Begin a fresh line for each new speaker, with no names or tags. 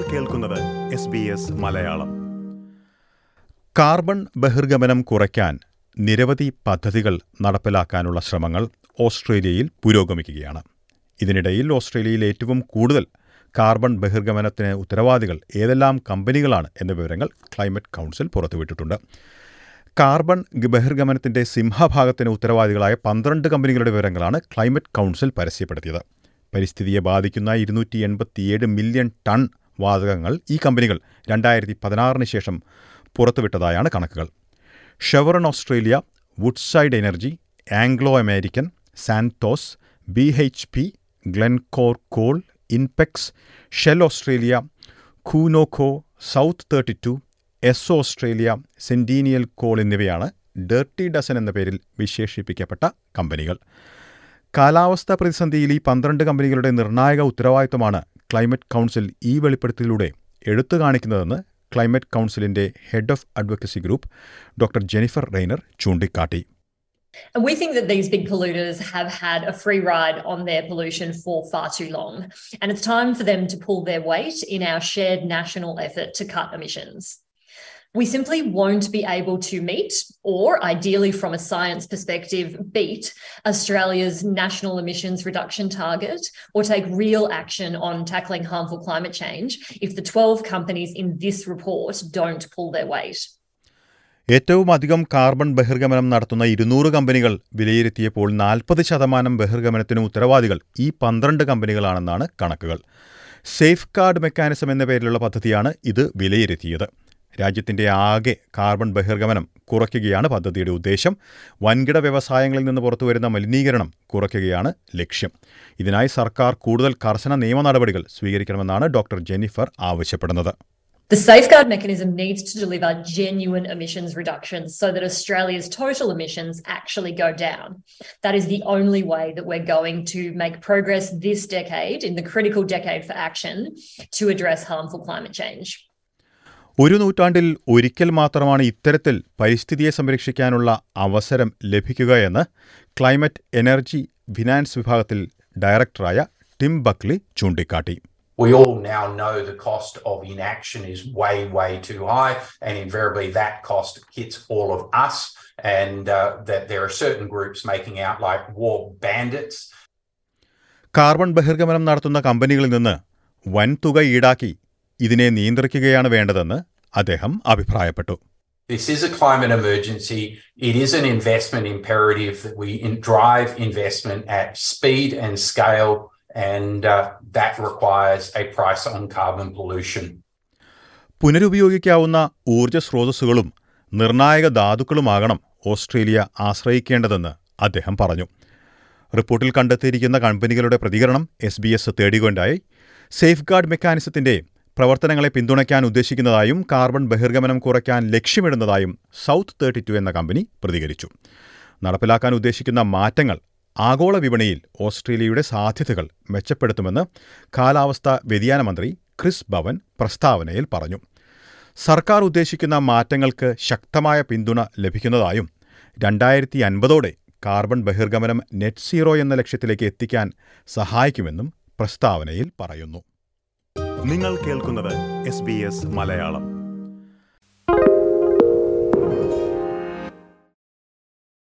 കേൾക്കുന്നത് മലയാളം.
കാർബൺ ബഹിർഗമനം കുറയ്ക്കാൻ നിരവധി പദ്ധതികൾ നടപ്പിലാക്കാനുള്ള ശ്രമങ്ങൾ ഓസ്ട്രേലിയയിൽ പുരോഗമിക്കുകയാണ്. ഇതിനിടയിൽ ഓസ്ട്രേലിയയിൽ ഏറ്റവും കൂടുതൽ കാർബൺ ബഹിർഗമനത്തിന് ഉത്തരവാദികൾ ഏതെല്ലാം കമ്പനികളാണ് എന്ന വിവരങ്ങൾ ക്ലൈമറ്റ് കൗൺസിൽ പുറത്തുവിട്ടിട്ടുണ്ട്. കാർബൺ ബഹിർഗമനത്തിന്റെ സിംഹഭാഗത്തിന് ഉത്തരവാദികളായ പന്ത്രണ്ട് കമ്പനികളുടെ വിവരങ്ങളാണ് ക്ലൈമറ്റ് കൗൺസിൽ പരസ്യപ്പെടുത്തിയത്. പരിസ്ഥിതിയെ ബാധിക്കുന്ന ഇരുന്നൂറ്റി എൺപത്തിയേഴ് മില്യൺ ടൺ വാതകങ്ങൾ ഈ കമ്പനികൾ രണ്ടായിരത്തി പതിനാറിന് ശേഷം പുറത്തുവിട്ടതായാണ് കണക്കുകൾ. Chevron Australia Woodside Energy Anglo American Santos B H P Glencore coal Inpex Shell Australia ഖൂനോഖോ South thirty two S Australia Centennial coal എന്നിവയാണ് ഡേർട്ടി ഡസൻ എന്ന പേരിൽ വിശേഷിപ്പിക്കപ്പെട്ട കമ്പനികൾ. കാലാവസ്ഥാ പ്രതിസന്ധിയിൽ ഈ പന്ത്രണ്ട് കമ്പനികളുടെ നിർണായക ഉത്തരവാദിത്തമാണ് ക്ലൈമറ്റ് കൗൺസിൽ ഈ വെളിപ്പെടുത്തലിലൂടെ എടുത്തു കാണിക്കുന്നതെന്ന് ക്ലൈമറ്റ് കൗൺസിലിന്റെ head of advocacy group doctor Jennifer Rayner ചൂണ്ടിക്കാട്ടി
And we think that these big polluters have had a free ride on their pollution for far too long. And it's time for them to pull their weight in our shared national effort to cut emissions. We simply won't be able to meet, or ideally from a science perspective, beat Australia's national emissions reduction target or take real action on tackling harmful climate change if the 12 companies in this report don't pull their weight.
ഏറ്റവും അധികം carbon ബഹിർഗമനം നടത്തുന്ന ഇരുന്നൂറ് കമ്പനികൾ വിലയിരുത്തിയപ്പോൾ നാൽപ്പത് ശതമാനം ബഹിർഗമനത്തിന് ഉത്തരവാദികൾ ഈ പന്ത്രണ്ട് കമ്പനികളാണെന്നാണ് കണക്കുകൾ സേഫ് ഗാർഡ് മെക്കാനിസം എന്ന പേരിലുള്ള പദ്ധതിയാണ് ഇത് വിലയിരുത്തിയത് രാജ്യത്തിന്റെ ആകെ കാർബൺ ബഹിർഗമനം കുറയ്ക്കുകയാണ് പദ്ധതിയുടെ ഉദ്ദേശം വൻകിട വ്യവസായങ്ങളിൽ നിന്ന് പുറത്തുവരുന്ന മലിനീകരണം കുറയ്ക്കുകയാണ് ലക്ഷ്യം ഇതിനായി സർക്കാർ കൂടുതൽ കർശന നിയമ നടപടികൾ സ്വീകരിക്കണമെന്നാണ് ഡോക്ടർ ജെന്നിഫർ ആവശ്യപ്പെടുന്നത്
The safeguard mechanism needs to deliver genuine emissions reductions so that Australia's total emissions actually go down. That is the only way that we're going to make progress this decade, in the critical decade for action, to address harmful climate change.
ഒരു നൂറ്റാണ്ടിൽ ഒരിക്കൽ മാത്രമാണ് ഇത്തരത്തിൽ പരിസ്ഥിതിയെ സംരക്ഷിക്കാനുള്ള അവസരം ലഭിക്കുകയെന്ന് climate energy finance വിഭാഗത്തിൽ ഡയറക്ടറായ ടിം ബക്ലി ചൂണ്ടിക്കാട്ടി
We all now know the cost of inaction is way, way too high, and invariably that cost hits all of us, and uh, that there are certain groups making out like war bandits.
Carbon ബഹിർഗമനം നടത്തുന്ന കമ്പനികളിൽ നിന്ന് വൻതുക ഈടാക്കി ഇതിനെ നിയന്ത്രിക്കുകയാണ് വേണ്ടതെന്ന് അദ്ദേഹം അഭിപ്രായപ്പെട്ടു
This is a climate emergency. It is an investment imperative that we in- drive investment at speed and scale, and uh, that requires a price on carbon pollution.
പുനരുപയോഗിക്കാവുന്ന ഊർജ സ്രോതസ്സുകളും നിർണായക ധാതുക്കളുമാകണം ഓസ്ട്രേലിയ ആശ്രയിക്കേണ്ടതെന്ന് അദ്ദേഹം പറഞ്ഞു റിപ്പോർട്ടിൽ കണ്ടെത്തിയിരിക്കുന്ന കമ്പനികളുടെ പ്രതികരണം എസ് ബി എസ് തേടികൊണ്ടായി സേഫ് ഗാർഡ് മെക്കാനിസത്തിന്റെ പ്രവർത്തനങ്ങളെ പിന്തുണയ്ക്കാൻ ഉദ്ദേശിക്കുന്നതായും കാർബൺ ബഹിർഗമനം കുറയ്ക്കാൻ ലക്ഷ്യമിടുന്നതായും സൗത്ത് തേർട്ടി ടു എന്ന കമ്പനി പ്രതികരിച്ചു. നടപ്പിലാക്കാൻ ഉദ്ദേശിക്കുന്ന മാറ്റങ്ങൾ ആഗോള വിപണിയിൽ ഓസ്ട്രേലിയയുടെ സാധ്യതകൾ മെച്ചപ്പെടുത്തുമെന്ന് കാലാവസ്ഥാ വ്യതിയാന മന്ത്രി ക്രിസ് ഭവൻ പ്രസ്താവനയിൽ പറഞ്ഞു. സർക്കാർ ഉദ്ദേശിക്കുന്ന മാറ്റങ്ങൾക്ക് ശക്തമായ പിന്തുണ ലഭിക്കുന്നതായും രണ്ടായിരത്തി അൻപതോടെ കാർബൺ ബഹിർഗമനം നെറ്റ് സീറോ എന്ന ലക്ഷ്യത്തിലേക്ക് എത്തിക്കാൻ സഹായിക്കുമെന്നും പ്രസ്താവനയിൽ പറയുന്നു.
നിങ്ങൾ കേൾക്കുന്നത് എസ് ബി എസ് മലയാളം.